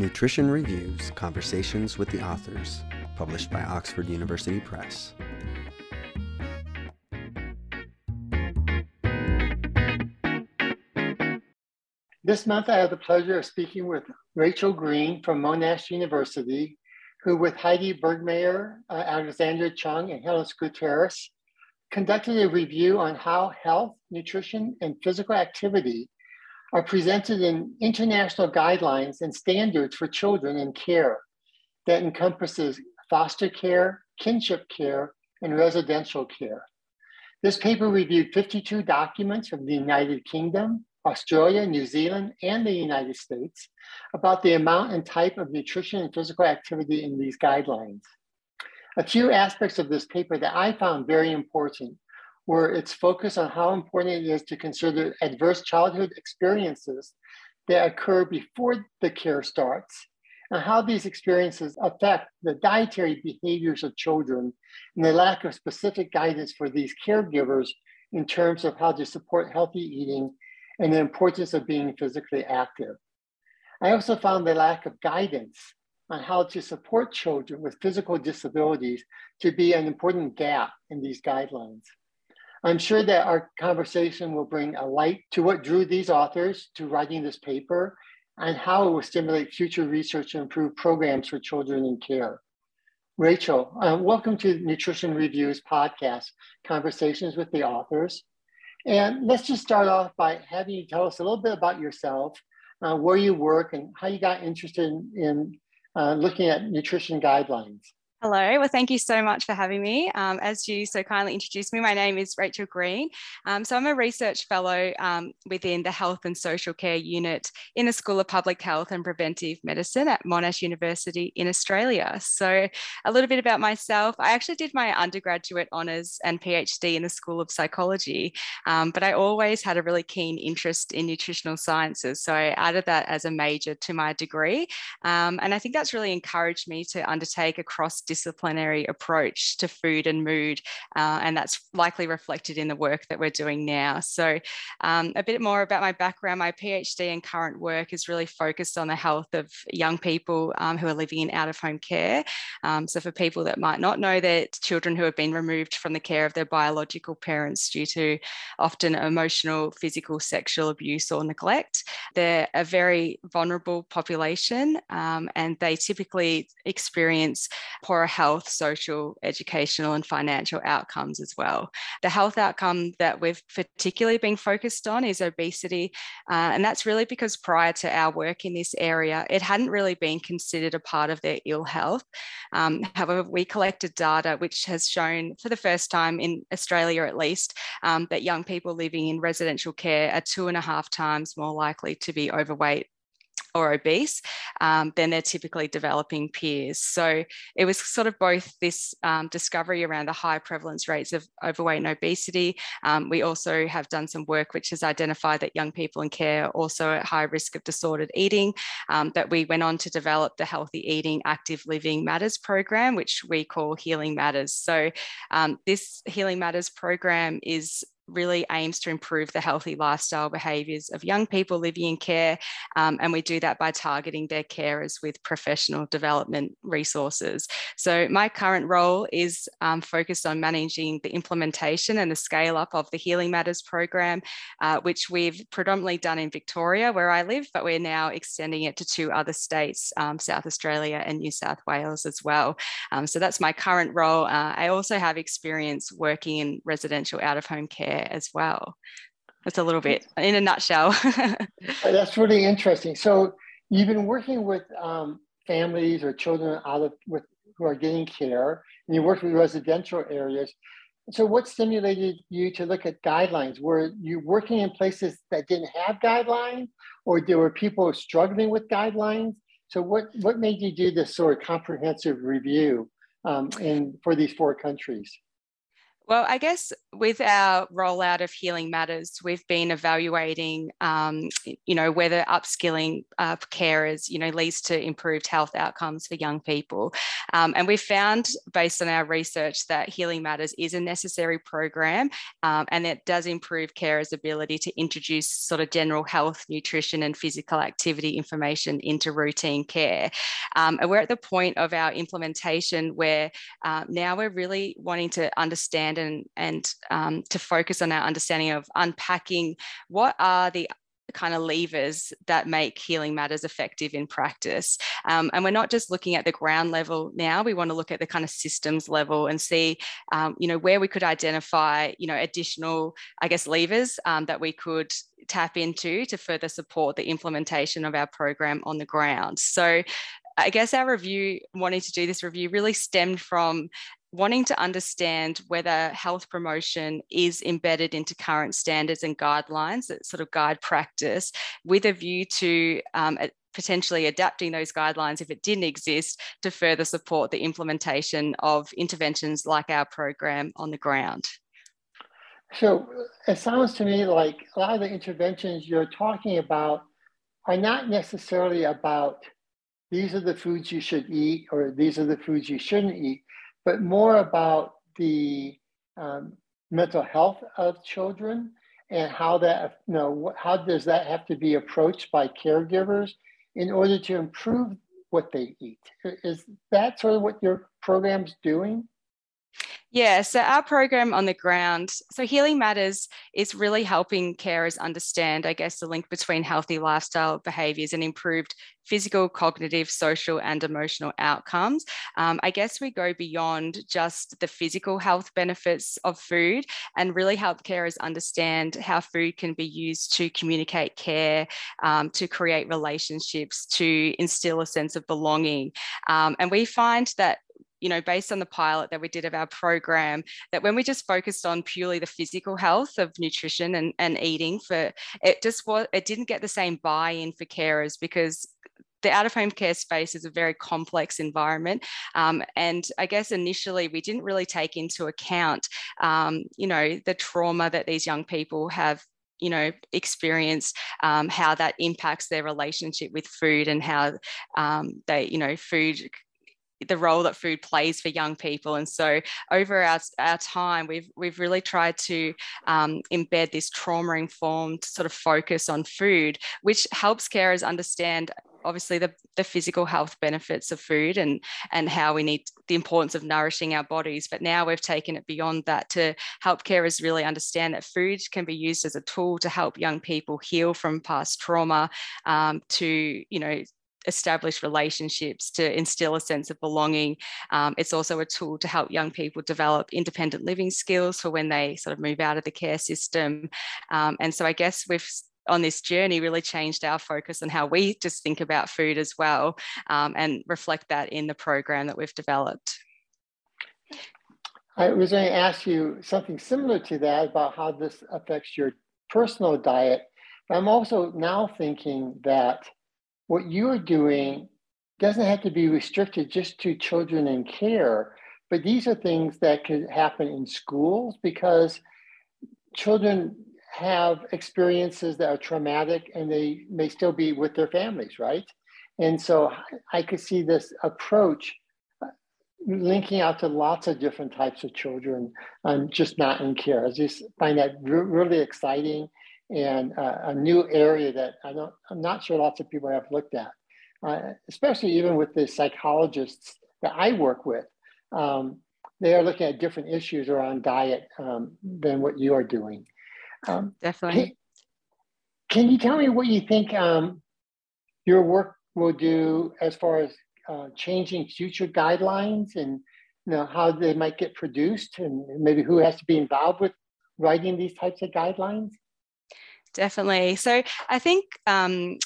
Nutrition Reviews Conversations with the Authors, published by Oxford University Press. This month, I have the pleasure of speaking with Rachel Green from Monash University, who, with Heidi Bergmeier, uh, Alexandra Chung, and Helen Skouteris, conducted a review on how health, nutrition, and physical activity are presented in international guidelines and standards for children in care that encompasses foster care, kinship care, and residential care. This paper reviewed 52 documents from the United Kingdom, Australia, New Zealand, and the United States about the amount and type of nutrition and physical activity in these guidelines. A few aspects of this paper that I found very important were its focus on how important it is to consider adverse childhood experiences that occur before the care starts and how these experiences affect the dietary behaviors of children and the lack of specific guidance for these caregivers in terms of how to support healthy eating and the importance of being physically active. I also found the lack of guidance on how to support children with physical disabilities to be an important gap in these guidelines. I'm sure that our conversation will bring a light to what drew these authors to writing this paper and how it will stimulate future research to improve programs for children in care. Rachel, uh, welcome to Nutrition Reviews podcast, Conversations with the Authors. And let's just start off by having you tell us a little bit about yourself, uh, where you work, and how you got interested in, in uh, looking at nutrition guidelines. Hello. Well, thank you so much for having me. Um, as you so kindly introduced me, my name is Rachel Green. Um, so I'm a research fellow um, within the Health and Social Care Unit in the School of Public Health and Preventive Medicine at Monash University in Australia. So a little bit about myself. I actually did my undergraduate honours and PhD in the School of Psychology, um, but I always had a really keen interest in nutritional sciences. So I added that as a major to my degree. Um, and I think that's really encouraged me to undertake a cross disciplinary approach to food and mood. Uh, and that's likely reflected in the work that we're doing now. So, um, a bit more about my background my PhD and current work is really focused on the health of young people um, who are living in out of home care. Um, so, for people that might not know that children who have been removed from the care of their biological parents due to often emotional, physical, sexual abuse or neglect, they're a very vulnerable population um, and they typically experience poor poorer health, social, educational, and financial outcomes as well. The health outcome that we've particularly been focused on is obesity. Uh, and that's really because prior to our work in this area, it hadn't really been considered a part of their ill health. Um, however, we collected data which has shown for the first time in Australia at least um, that young people living in residential care are two and a half times more likely to be overweight or obese, um, then they're typically developing peers. So it was sort of both this um, discovery around the high prevalence rates of overweight and obesity. Um, we also have done some work which has identified that young people in care are also at high risk of disordered eating. Um, that we went on to develop the Healthy Eating Active Living Matters program, which we call Healing Matters. So um, this Healing Matters program is really aims to improve the healthy lifestyle behaviours of young people living in care. Um, and we do that by targeting their carers with professional development resources. So, my current role is um, focused on managing the implementation and the scale up of the Healing Matters program, uh, which we've predominantly done in Victoria, where I live, but we're now extending it to two other states, um, South Australia and New South Wales as well. Um, so, that's my current role. Uh, I also have experience working in residential out of home care there as well. That's a little bit in a nutshell. That's really interesting. So you've been working with um, families or children out of with who are getting care, and you work with residential areas. So what stimulated you to look at guidelines? Were you working in places that didn't have guidelines, or there were people struggling with guidelines? So what what made you do this sort of comprehensive review um, in for these four countries? Well, I guess with our rollout of Healing Matters, we've been evaluating, um, you know, whether upskilling uh, carers, you know, leads to improved health outcomes for young people. Um, and we've found, based on our research, that Healing Matters is a necessary program, um, and it does improve carers' ability to introduce sort of general health, nutrition, and physical activity information into routine care. Um, and we're at the point of our implementation where uh, now we're really wanting to understand and, and um, to focus on our understanding of unpacking what are the kind of levers that make healing matters effective in practice. Um, and we're not just looking at the ground level now, we want to look at the kind of systems level and see, um, you know, where we could identify, you know, additional, I guess, levers um, that we could tap into to further support the implementation of our program on the ground. So I guess our review, wanting to do this review, really stemmed from wanting to understand whether health promotion is embedded into current standards and guidelines that sort of guide practice with a view to um, potentially adapting those guidelines if it didn't exist to further support the implementation of interventions like our program on the ground. So it sounds to me like a lot of the interventions you're talking about are not necessarily about these are the foods you should eat or these are the foods you shouldn't eat but more about the um, mental health of children and how that, you know, how does that have to be approached by caregivers in order to improve what they eat? Is that sort of what your program's doing? Yeah, so our program on the ground, so Healing Matters is really helping carers understand, I guess, the link between healthy lifestyle behaviors and improved physical, cognitive, social, and emotional outcomes. Um, I guess we go beyond just the physical health benefits of food and really help carers understand how food can be used to communicate care, um, to create relationships, to instill a sense of belonging. Um, and we find that you know, based on the pilot that we did of our program, that when we just focused on purely the physical health of nutrition and, and eating for it just was it didn't get the same buy-in for carers because the out of home care space is a very complex environment. Um, and I guess initially we didn't really take into account, um, you know, the trauma that these young people have you know experienced um, how that impacts their relationship with food and how um, they you know food the role that food plays for young people. And so over our, our time, we've, we've really tried to um, embed this trauma informed sort of focus on food, which helps carers understand obviously the, the physical health benefits of food and and how we need the importance of nourishing our bodies but now we've taken it beyond that to help carers really understand that food can be used as a tool to help young people heal from past trauma um, to you know establish relationships, to instill a sense of belonging. Um, it's also a tool to help young people develop independent living skills for when they sort of move out of the care system. Um, and so I guess we've on this journey really changed our focus on how we just think about food as well um, and reflect that in the program that we've developed. I was going to ask you something similar to that about how this affects your personal diet. But I'm also now thinking that what you're doing doesn't have to be restricted just to children in care, but these are things that could happen in schools because children have experiences that are traumatic and they may still be with their families, right? And so I could see this approach linking out to lots of different types of children, um, just not in care. I just find that re- really exciting and uh, a new area that I don't, I'm not sure lots of people have looked at, uh, especially even with the psychologists that I work with. Um, they are looking at different issues around diet um, than what you are doing. Um, Definitely. Can, can, you tell me what you think um, your work will do as far as uh, changing future guidelines and you know, how they might get produced and maybe who has to be involved with writing these types of guidelines? Definitely. So I think um,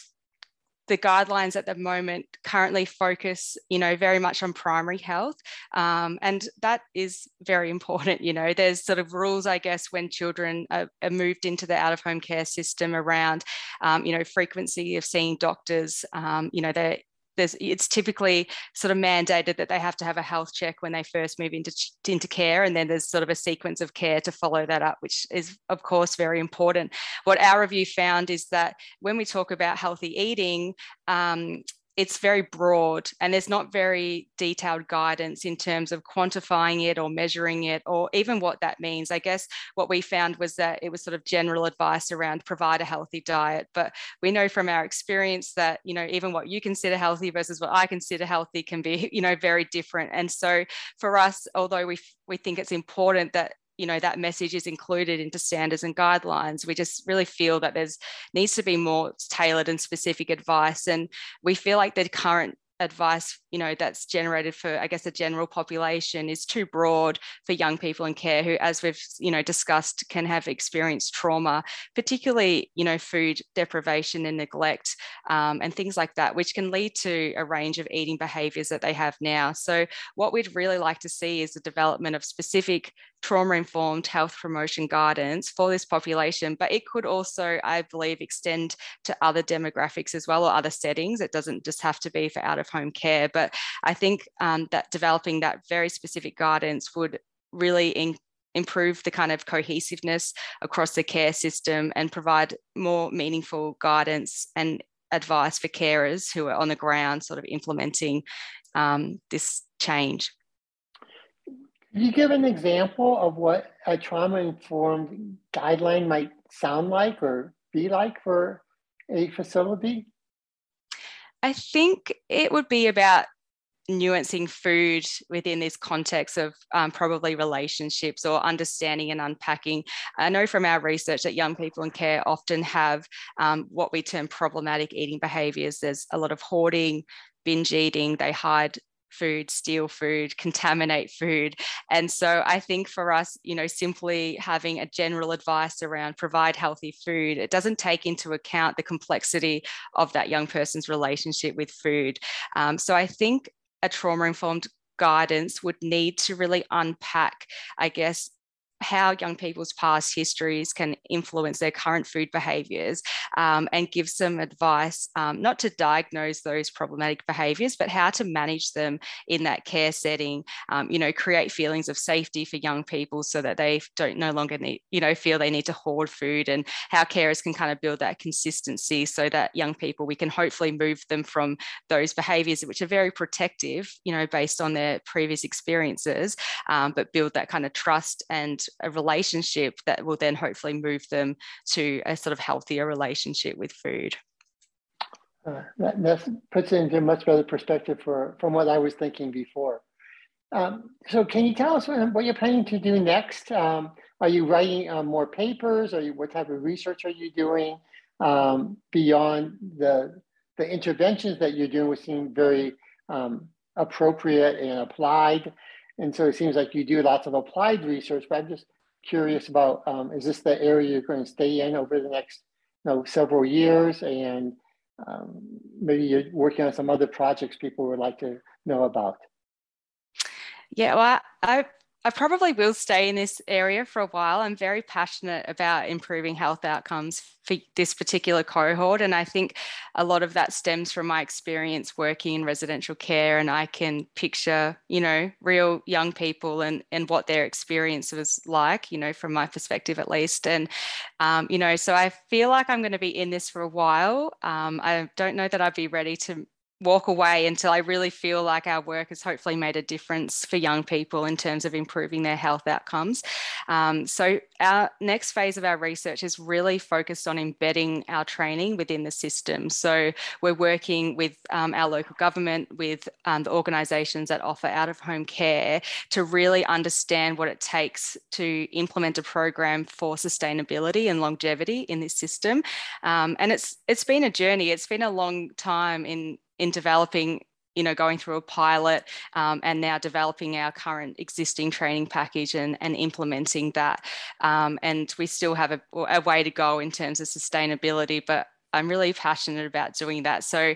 the guidelines at the moment currently focus, you know, very much on primary health, um, and that is very important. You know, there's sort of rules, I guess, when children are, are moved into the out-of-home care system around, um, you know, frequency of seeing doctors. Um, you know, they there's it's typically sort of mandated that they have to have a health check when they first move into into care and then there's sort of a sequence of care to follow that up which is of course very important. What our review found is that when we talk about healthy eating um, it's very broad and there's not very detailed guidance in terms of quantifying it or measuring it or even what that means. I guess what we found was that it was sort of general advice around provide a healthy diet. But we know from our experience that, you know, even what you consider healthy versus what I consider healthy can be, you know, very different. And so for us, although we we think it's important that you know that message is included into standards and guidelines. We just really feel that there's needs to be more tailored and specific advice. And we feel like the current advice you know that's generated for i guess the general population is too broad for young people in care who as we've you know discussed can have experienced trauma particularly you know food deprivation and neglect um, and things like that which can lead to a range of eating behaviors that they have now. So what we'd really like to see is the development of specific trauma informed health promotion guidance for this population but it could also i believe extend to other demographics as well or other settings it doesn't just have to be for out of home care but I think um, that developing that very specific guidance would really improve the kind of cohesiveness across the care system and provide more meaningful guidance and advice for carers who are on the ground sort of implementing um, this change. Can you give an example of what a trauma informed guideline might sound like or be like for a facility? I think it would be about nuancing food within this context of um, probably relationships or understanding and unpacking. I know from our research that young people in care often have um, what we term problematic eating behaviors. There's a lot of hoarding, binge eating, they hide food, steal food, contaminate food. And so I think for us, you know, simply having a general advice around provide healthy food, it doesn't take into account the complexity of that young person's relationship with food. Um, so I think a trauma informed guidance would need to really unpack, I guess, how young people's past histories can influence their current food behaviours um, and give some advice, um, not to diagnose those problematic behaviours, but how to manage them in that care setting. Um, you know, create feelings of safety for young people so that they don't no longer need, you know, feel they need to hoard food and how carers can kind of build that consistency so that young people, we can hopefully move them from those behaviours, which are very protective, you know, based on their previous experiences, um, but build that kind of trust and relationship that will then hopefully move them to a sort of healthier relationship with food. Uh, that, that, puts it into a much better perspective for, from what I was thinking before. Um, so can you tell us what you're planning to do next? Um, are you writing uh, more papers? Or you, what type of research are you doing um, beyond the, the interventions that you're doing, which seem very um, appropriate and applied? And so it seems like you do lots of applied research, but I'm just curious about, um, is this the area you're going to stay in over the next you know, several years? And um, maybe you're working on some other projects people would like to know about. Yeah, well, I, I probably will stay in this area for a while. I'm very passionate about improving health outcomes for this particular cohort. And I think a lot of that stems from my experience working in residential care. And I can picture, you know, real young people and, and what their experience was like, you know, from my perspective at least. And, um, you know, so I feel like I'm going to be in this for a while. Um, I don't know that I'd be ready to walk away until I really feel like our work has hopefully made a difference for young people in terms of improving their health outcomes. Um, so, our next phase of our research is really focused on embedding our training within the system. So, we're working with um, our local government, with um, the organisations that offer out of home care to really understand what it takes to implement a program for sustainability and longevity in this system. Um, and it's it's been a journey. It's been a long time in in developing you know going through a pilot um, and now developing our current existing training package and, and implementing that um, and we still have a, a way to go in terms of sustainability but i'm really passionate about doing that so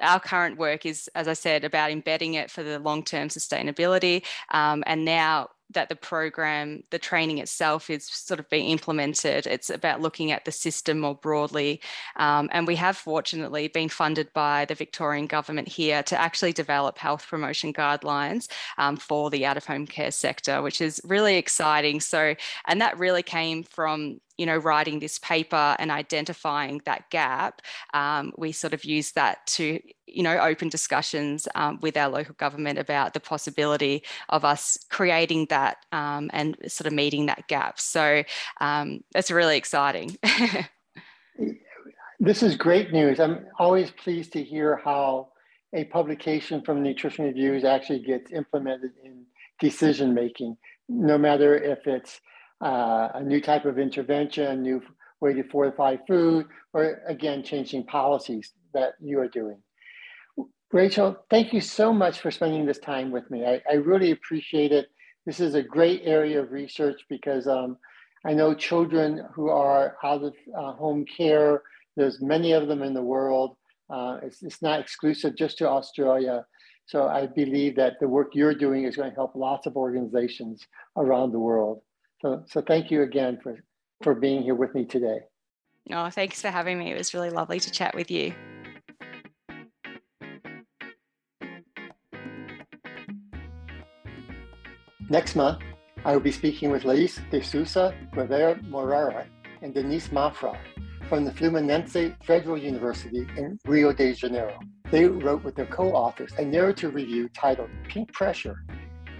our current work is, as I said, about embedding it for the long term sustainability. Um, and now that the program, the training itself is sort of being implemented. It's about looking at the system more broadly. Um, and we have fortunately been funded by the Victorian government here to actually develop health promotion guidelines um, for the out of home care sector, which is really exciting. So, and that really came from you know, writing this paper and identifying that gap, um, we sort of use that to, you know, open discussions um, with our local government about the possibility of us creating that um, and sort of meeting that gap. So um, it's really exciting. this is great news. I'm always pleased to hear how a publication from Nutrition Reviews actually gets implemented in decision making, no matter if it's uh, a new type of intervention, a new way to fortify food, or again, changing policies that you are doing. Rachel, thank you so much for spending this time with me. I, I really appreciate it. This is a great area of research because um, I know children who are out of uh, home care, there's many of them in the world. Uh, it's, it's not exclusive just to Australia. So I believe that the work you're doing is going to help lots of organizations around the world. So, so thank you again for, for being here with me today. Oh, thanks for having me. It was really lovely to chat with you. Next month, I will be speaking with Lais de Sousa Rivera Moreira and Denise Mafra from the Fluminense Federal University in Rio de Janeiro. They wrote with their co-authors a narrative review titled Pink Pressure,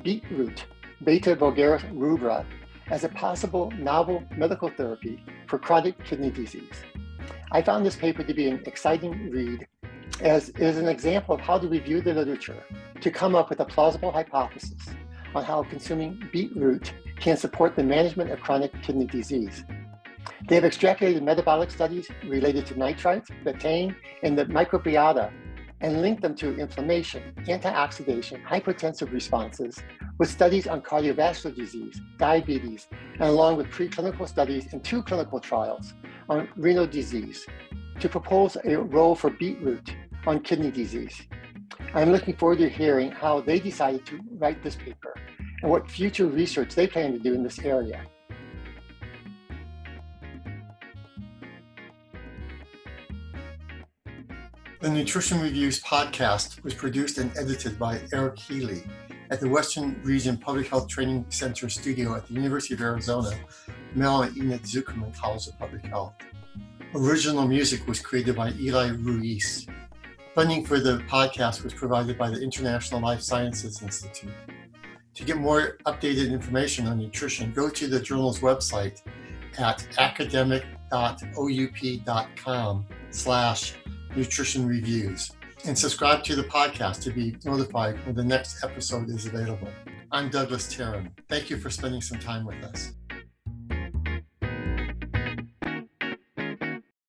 Beetroot, Beta vulgaris rubra, as a possible novel medical therapy for chronic kidney disease. I found this paper to be an exciting read as it is an example of how to review the literature to come up with a plausible hypothesis on how consuming beetroot can support the management of chronic kidney disease. They have extrapolated metabolic studies related to nitrites, betaine, and the microbiota and linked them to inflammation, antioxidation, hypertensive responses, with studies on cardiovascular disease, diabetes, and along with preclinical studies and two clinical trials on renal disease to propose a role for beetroot on kidney disease. I'm looking forward to hearing how they decided to write this paper and what future research they plan to do in this area. The Nutrition Reviews podcast was produced and edited by Eric Healy at the Western Region Public Health Training Center studio at the University of Arizona, Mel and Enid Zuckerman College of Public Health. Original music was created by Eli Ruiz. Funding for the podcast was provided by the International Life Sciences Institute. To get more updated information on nutrition, go to the journal's website at academic.oup.com slash nutrition reviews and subscribe to the podcast to be notified when the next episode is available. I'm Douglas Taren. Thank you for spending some time with us.